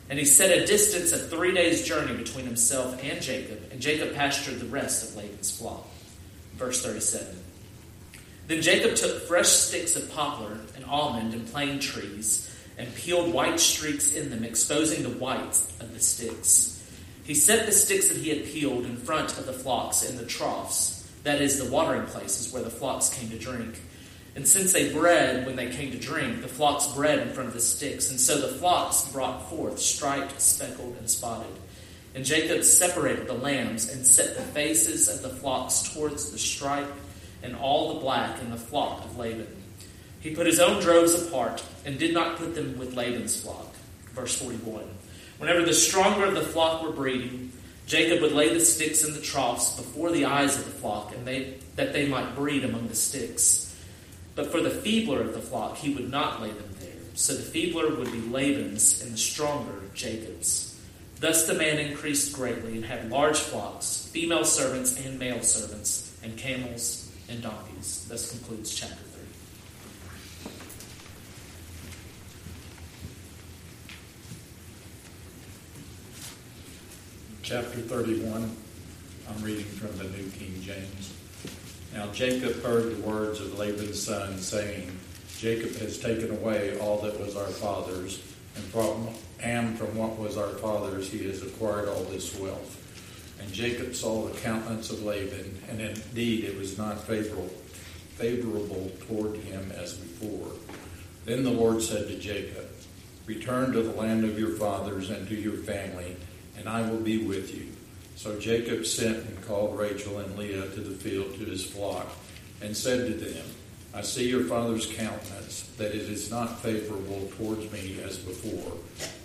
And he set a distance of three days' journey between himself and Jacob, and Jacob pastured the rest of Laban's flock. Verse 37. Then Jacob took fresh sticks of poplar and almond and plane trees and peeled white streaks in them, exposing the white of the sticks. He set the sticks that he had peeled in front of the flocks in the troughs, that is, the watering places where the flocks came to drink. And since they bred when they came to drink, the flocks bred in front of the sticks, and so the flocks brought forth striped, speckled, and spotted. And Jacob separated the lambs and set the faces of the flocks towards the stripe and all the black in the flock of Laban. He put his own droves apart and did not put them with Laban's flock. Verse 41. Whenever the stronger of the flock were breeding, Jacob would lay the sticks in the troughs before the eyes of the flock, and they, that they might breed among the sticks. But for the feebler of the flock, he would not lay them there. So the feebler would be Laban's, and the stronger Jacob's. Thus the man increased greatly and had large flocks, female servants and male servants, and camels and donkeys. Thus concludes chapter 3. chapter 31. I'm reading from the New King James. Now Jacob heard the words of Laban's son, saying, Jacob has taken away all that was our father's, and from, and from what was our father's he has acquired all this wealth. And Jacob saw the countenance of Laban, and indeed it was not favorable, favorable toward him as before. Then the Lord said to Jacob, Return to the land of your fathers and to your family and I will be with you. So Jacob sent and called Rachel and Leah to the field to his flock, and said to them, I see your father's countenance, that it is not favorable towards me as before,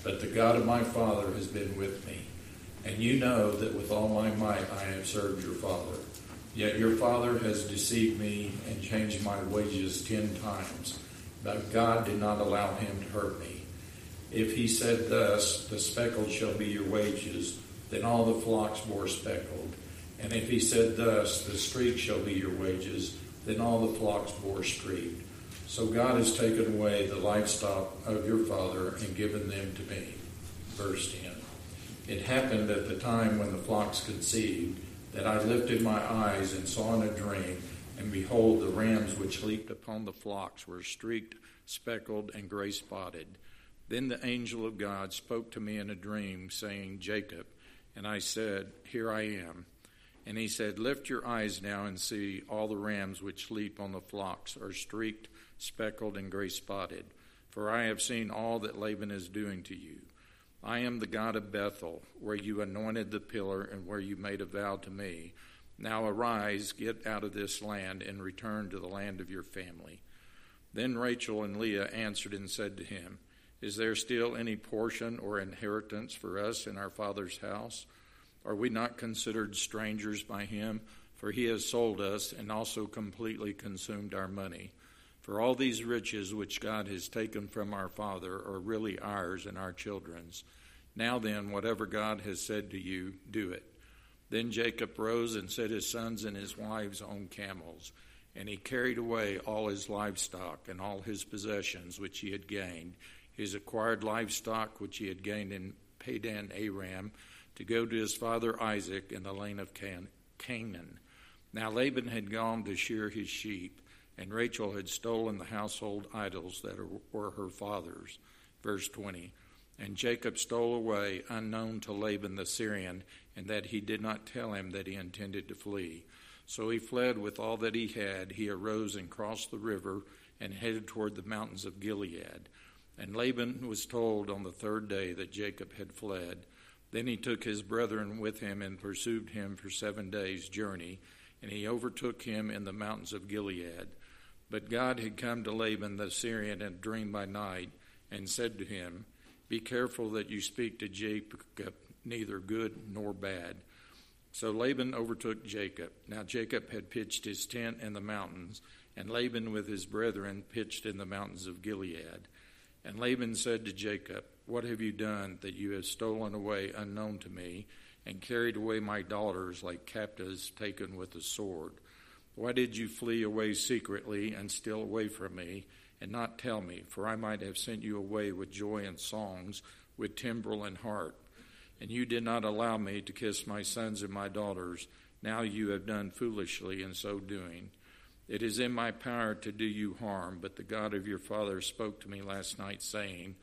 but the God of my father has been with me. And you know that with all my might I have served your father. Yet your father has deceived me and changed my wages ten times, but God did not allow him to hurt me. If he said thus, the speckled shall be your wages, then all the flocks bore speckled. And if he said thus, the streak shall be your wages, then all the flocks bore streaked. So God has taken away the livestock of your father and given them to me. Verse 10. It happened at the time when the flocks conceived that I lifted my eyes and saw in a dream, and behold, the rams which leaped upon the flocks were streaked, speckled, and gray spotted. Then the angel of God spoke to me in a dream, saying, Jacob. And I said, Here I am. And he said, Lift your eyes now and see all the rams which leap on the flocks are streaked, speckled, and gray spotted. For I have seen all that Laban is doing to you. I am the God of Bethel, where you anointed the pillar and where you made a vow to me. Now arise, get out of this land, and return to the land of your family. Then Rachel and Leah answered and said to him, is there still any portion or inheritance for us in our Father's house? Are we not considered strangers by him? For he has sold us and also completely consumed our money. For all these riches which God has taken from our Father are really ours and our children's. Now then, whatever God has said to you, do it. Then Jacob rose and set his sons and his wives on camels, and he carried away all his livestock and all his possessions which he had gained his acquired livestock which he had gained in Padan Aram to go to his father Isaac in the land of Can- Canaan. Now Laban had gone to shear his sheep, and Rachel had stolen the household idols that were her father's. Verse 20. And Jacob stole away, unknown to Laban the Syrian, and that he did not tell him that he intended to flee. So he fled with all that he had. He arose and crossed the river and headed toward the mountains of Gilead. And Laban was told on the third day that Jacob had fled. Then he took his brethren with him and pursued him for seven days' journey, and he overtook him in the mountains of Gilead. But God had come to Laban the Syrian in a dream by night, and said to him, Be careful that you speak to Jacob neither good nor bad. So Laban overtook Jacob. Now Jacob had pitched his tent in the mountains, and Laban with his brethren pitched in the mountains of Gilead. And Laban said to Jacob, What have you done that you have stolen away unknown to me, and carried away my daughters like captives taken with a sword? Why did you flee away secretly and steal away from me, and not tell me? For I might have sent you away with joy and songs, with timbrel and harp. And you did not allow me to kiss my sons and my daughters. Now you have done foolishly in so doing. It is in my power to do you harm, but the God of your father spoke to me last night, saying,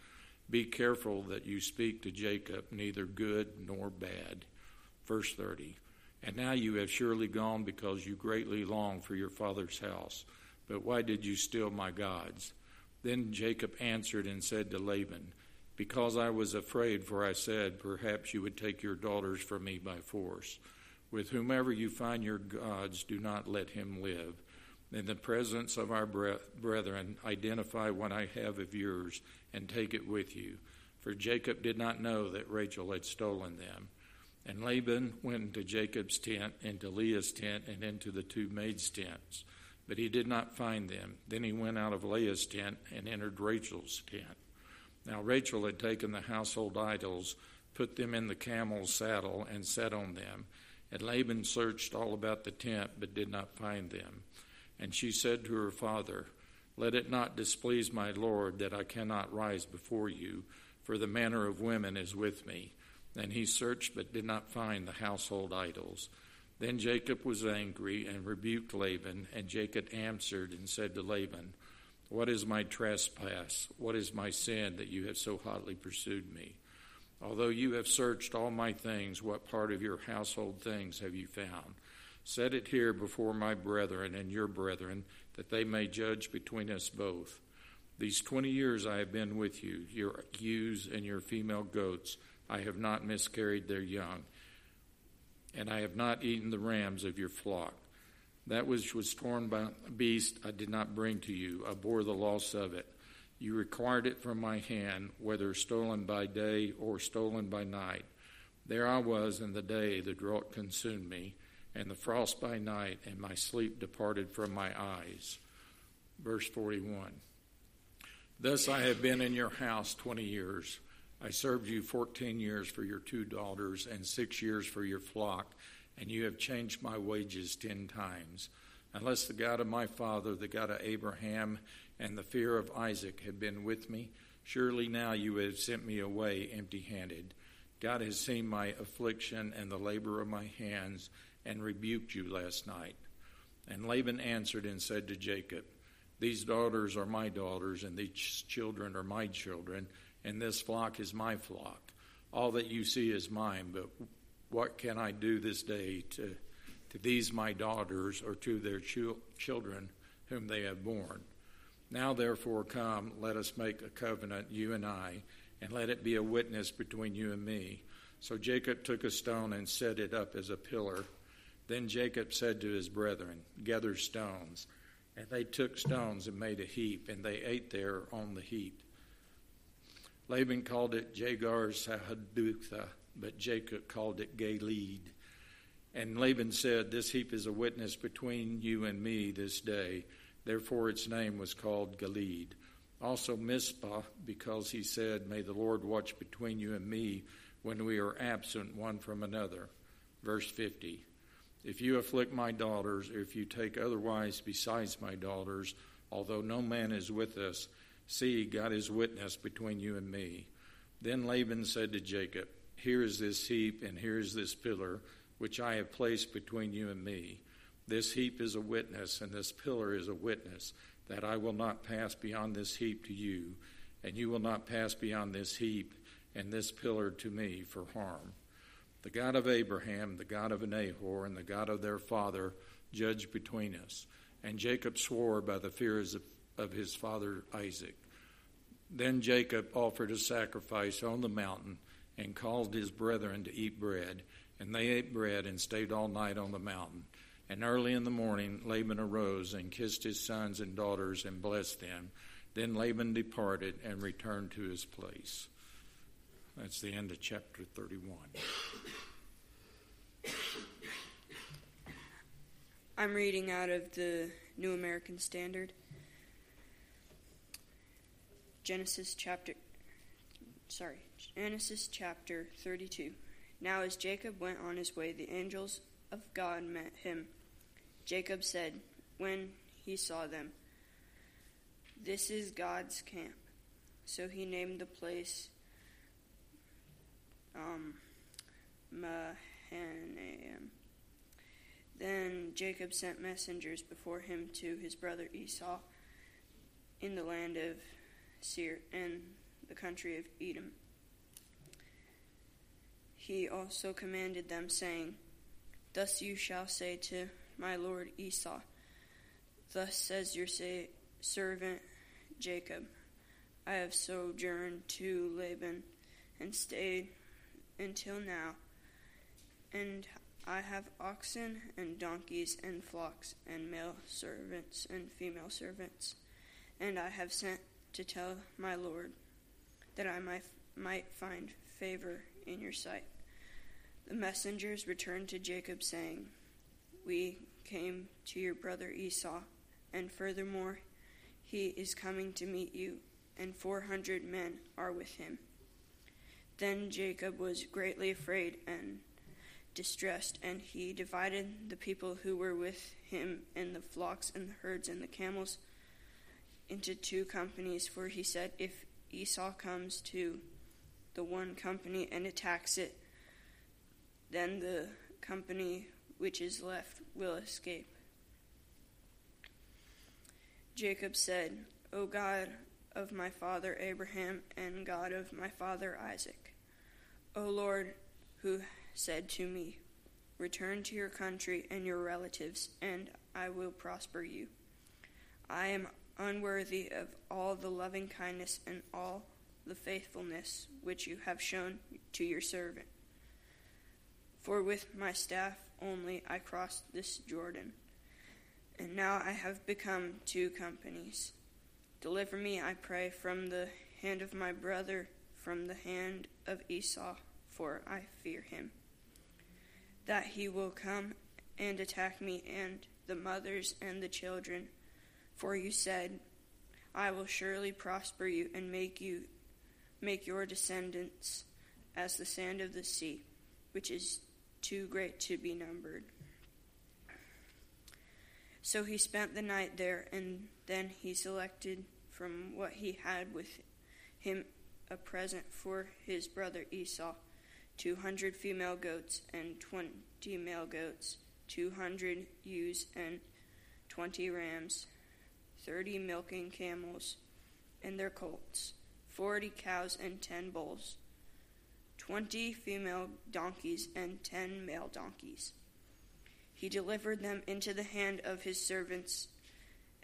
Be careful that you speak to Jacob neither good nor bad. Verse 30. And now you have surely gone because you greatly long for your father's house. But why did you steal my gods? Then Jacob answered and said to Laban, Because I was afraid, for I said, Perhaps you would take your daughters from me by force. With whomever you find your gods, do not let him live. In the presence of our brethren, identify what I have of yours and take it with you. For Jacob did not know that Rachel had stolen them. And Laban went into Jacob's tent, into Leah's tent, and into the two maids' tents. But he did not find them. Then he went out of Leah's tent and entered Rachel's tent. Now Rachel had taken the household idols, put them in the camel's saddle, and sat on them. And Laban searched all about the tent, but did not find them. And she said to her father, Let it not displease my Lord that I cannot rise before you, for the manner of women is with me. And he searched but did not find the household idols. Then Jacob was angry and rebuked Laban, and Jacob answered and said to Laban, What is my trespass? What is my sin that you have so hotly pursued me? Although you have searched all my things, what part of your household things have you found? Set it here before my brethren and your brethren, that they may judge between us both. These twenty years I have been with you, your ewes and your female goats. I have not miscarried their young, and I have not eaten the rams of your flock. That which was torn by a beast I did not bring to you. I bore the loss of it. You required it from my hand, whether stolen by day or stolen by night. There I was in the day the drought consumed me and the frost by night, and my sleep departed from my eyes. Verse 41. Thus I have been in your house 20 years. I served you 14 years for your two daughters and six years for your flock, and you have changed my wages ten times. Unless the God of my father, the God of Abraham, and the fear of Isaac had been with me, surely now you would have sent me away empty handed. God has seen my affliction and the labor of my hands and rebuked you last night. And Laban answered and said to Jacob, These daughters are my daughters, and these children are my children, and this flock is my flock. All that you see is mine, but what can I do this day to, to these my daughters or to their children whom they have borne? Now, therefore, come, let us make a covenant, you and I, and let it be a witness between you and me. So Jacob took a stone and set it up as a pillar then Jacob said to his brethren, Gather stones. And they took stones and made a heap, and they ate there on the heap. Laban called it Jegar Sahadutha, but Jacob called it Galeed. And Laban said, This heap is a witness between you and me this day. Therefore its name was called Galeed. Also Mizpah, because he said, May the Lord watch between you and me when we are absent one from another. Verse 50. If you afflict my daughters, or if you take otherwise besides my daughters, although no man is with us, see, God is witness between you and me. Then Laban said to Jacob, Here is this heap, and here is this pillar, which I have placed between you and me. This heap is a witness, and this pillar is a witness, that I will not pass beyond this heap to you, and you will not pass beyond this heap and this pillar to me for harm. The God of Abraham, the God of Nahor, and the God of their father judge between us. And Jacob swore by the fears of, of his father Isaac. Then Jacob offered a sacrifice on the mountain and called his brethren to eat bread. And they ate bread and stayed all night on the mountain. And early in the morning, Laban arose and kissed his sons and daughters and blessed them. Then Laban departed and returned to his place. That's the end of chapter 31. I'm reading out of the New American Standard. Genesis chapter sorry, Genesis chapter 32. Now as Jacob went on his way, the angels of God met him. Jacob said when he saw them, This is God's camp. So he named the place um, Mahanaim. Then Jacob sent messengers before him to his brother Esau in the land of Seir and the country of Edom. He also commanded them, saying, Thus you shall say to my lord Esau, Thus says your say, servant Jacob, I have sojourned to Laban and stayed until now, and I have oxen and donkeys and flocks and male servants and female servants, and I have sent to tell my Lord that I might, might find favor in your sight. The messengers returned to Jacob, saying, We came to your brother Esau, and furthermore, he is coming to meet you, and four hundred men are with him. Then Jacob was greatly afraid and distressed, and he divided the people who were with him and the flocks and the herds and the camels into two companies, for he said, If Esau comes to the one company and attacks it, then the company which is left will escape. Jacob said, O God of my father Abraham and God of my father Isaac, O Lord, who said to me, Return to your country and your relatives, and I will prosper you. I am unworthy of all the loving kindness and all the faithfulness which you have shown to your servant. For with my staff only I crossed this Jordan, and now I have become two companies. Deliver me, I pray, from the hand of my brother, from the hand of Esau, for I fear him, that he will come and attack me and the mothers and the children. For you said, I will surely prosper you and make you make your descendants as the sand of the sea, which is too great to be numbered. So he spent the night there, and then he selected from what he had with him a present for his brother Esau. Two hundred female goats and twenty male goats, two hundred ewes and twenty rams, thirty milking camels and their colts, forty cows and ten bulls. Twenty female donkeys and ten male donkeys. He delivered them into the hand of his servants.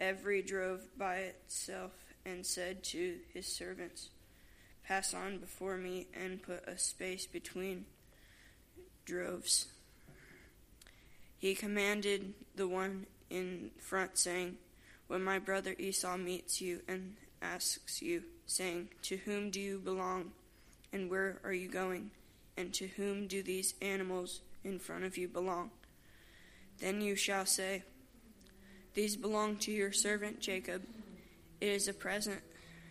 Every drove by itself, and said to his servants, Pass on before me and put a space between droves. He commanded the one in front, saying, When my brother Esau meets you and asks you, saying, To whom do you belong? And where are you going? And to whom do these animals in front of you belong? Then you shall say, These belong to your servant Jacob. It is a present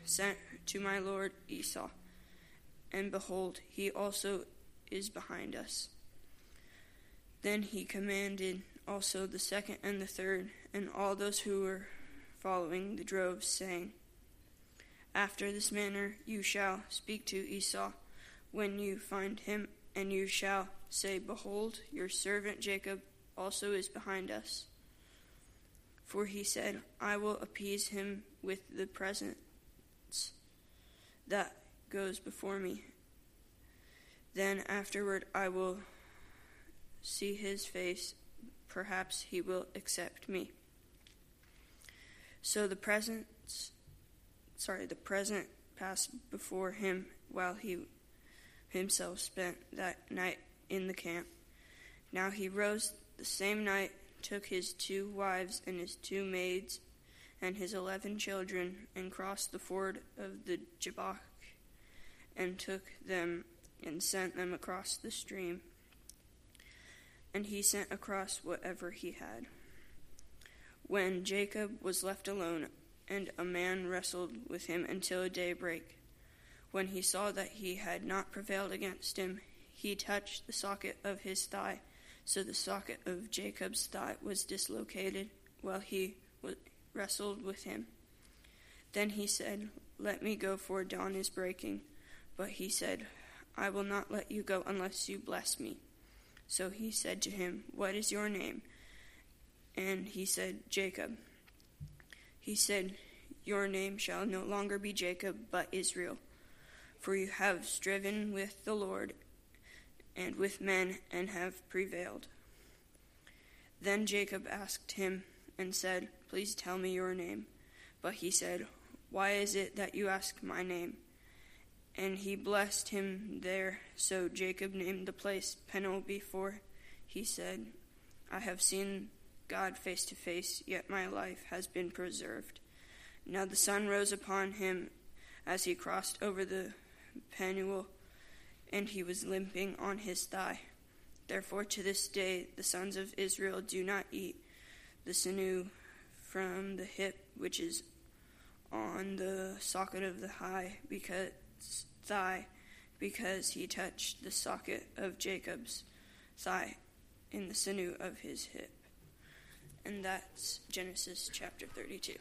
sent to my lord Esau. And behold, he also is behind us. Then he commanded also the second and the third, and all those who were following the droves, saying, after this manner you shall speak to Esau when you find him, and you shall say, Behold, your servant Jacob also is behind us. For he said, I will appease him with the presence that goes before me. Then afterward I will see his face. Perhaps he will accept me. So the presence sorry, the present passed before him while he himself spent that night in the camp. Now he rose the same night, took his two wives and his two maids and his eleven children, and crossed the ford of the Jabbok, and took them and sent them across the stream. And he sent across whatever he had. When Jacob was left alone, and a man wrestled with him until daybreak, when he saw that he had not prevailed against him, he touched the socket of his thigh. So the socket of Jacob's thigh was dislocated while he wrestled with him. Then he said, Let me go, for dawn is breaking. But he said, I will not let you go unless you bless me. So he said to him, What is your name? And he said, Jacob. He said, Your name shall no longer be Jacob, but Israel. For you have striven with the Lord and with men and have prevailed. Then Jacob asked him and said, Please tell me your name. But he said, Why is it that you ask my name? And he blessed him there. So Jacob named the place Peniel before he said, I have seen God face to face, yet my life has been preserved. Now the sun rose upon him as he crossed over the Peniel, and he was limping on his thigh. Therefore, to this day, the sons of Israel do not eat the sinew from the hip, which is on the socket of the high, because thigh because he touched the socket of Jacob's thigh in the sinew of his hip. And that's Genesis chapter 32.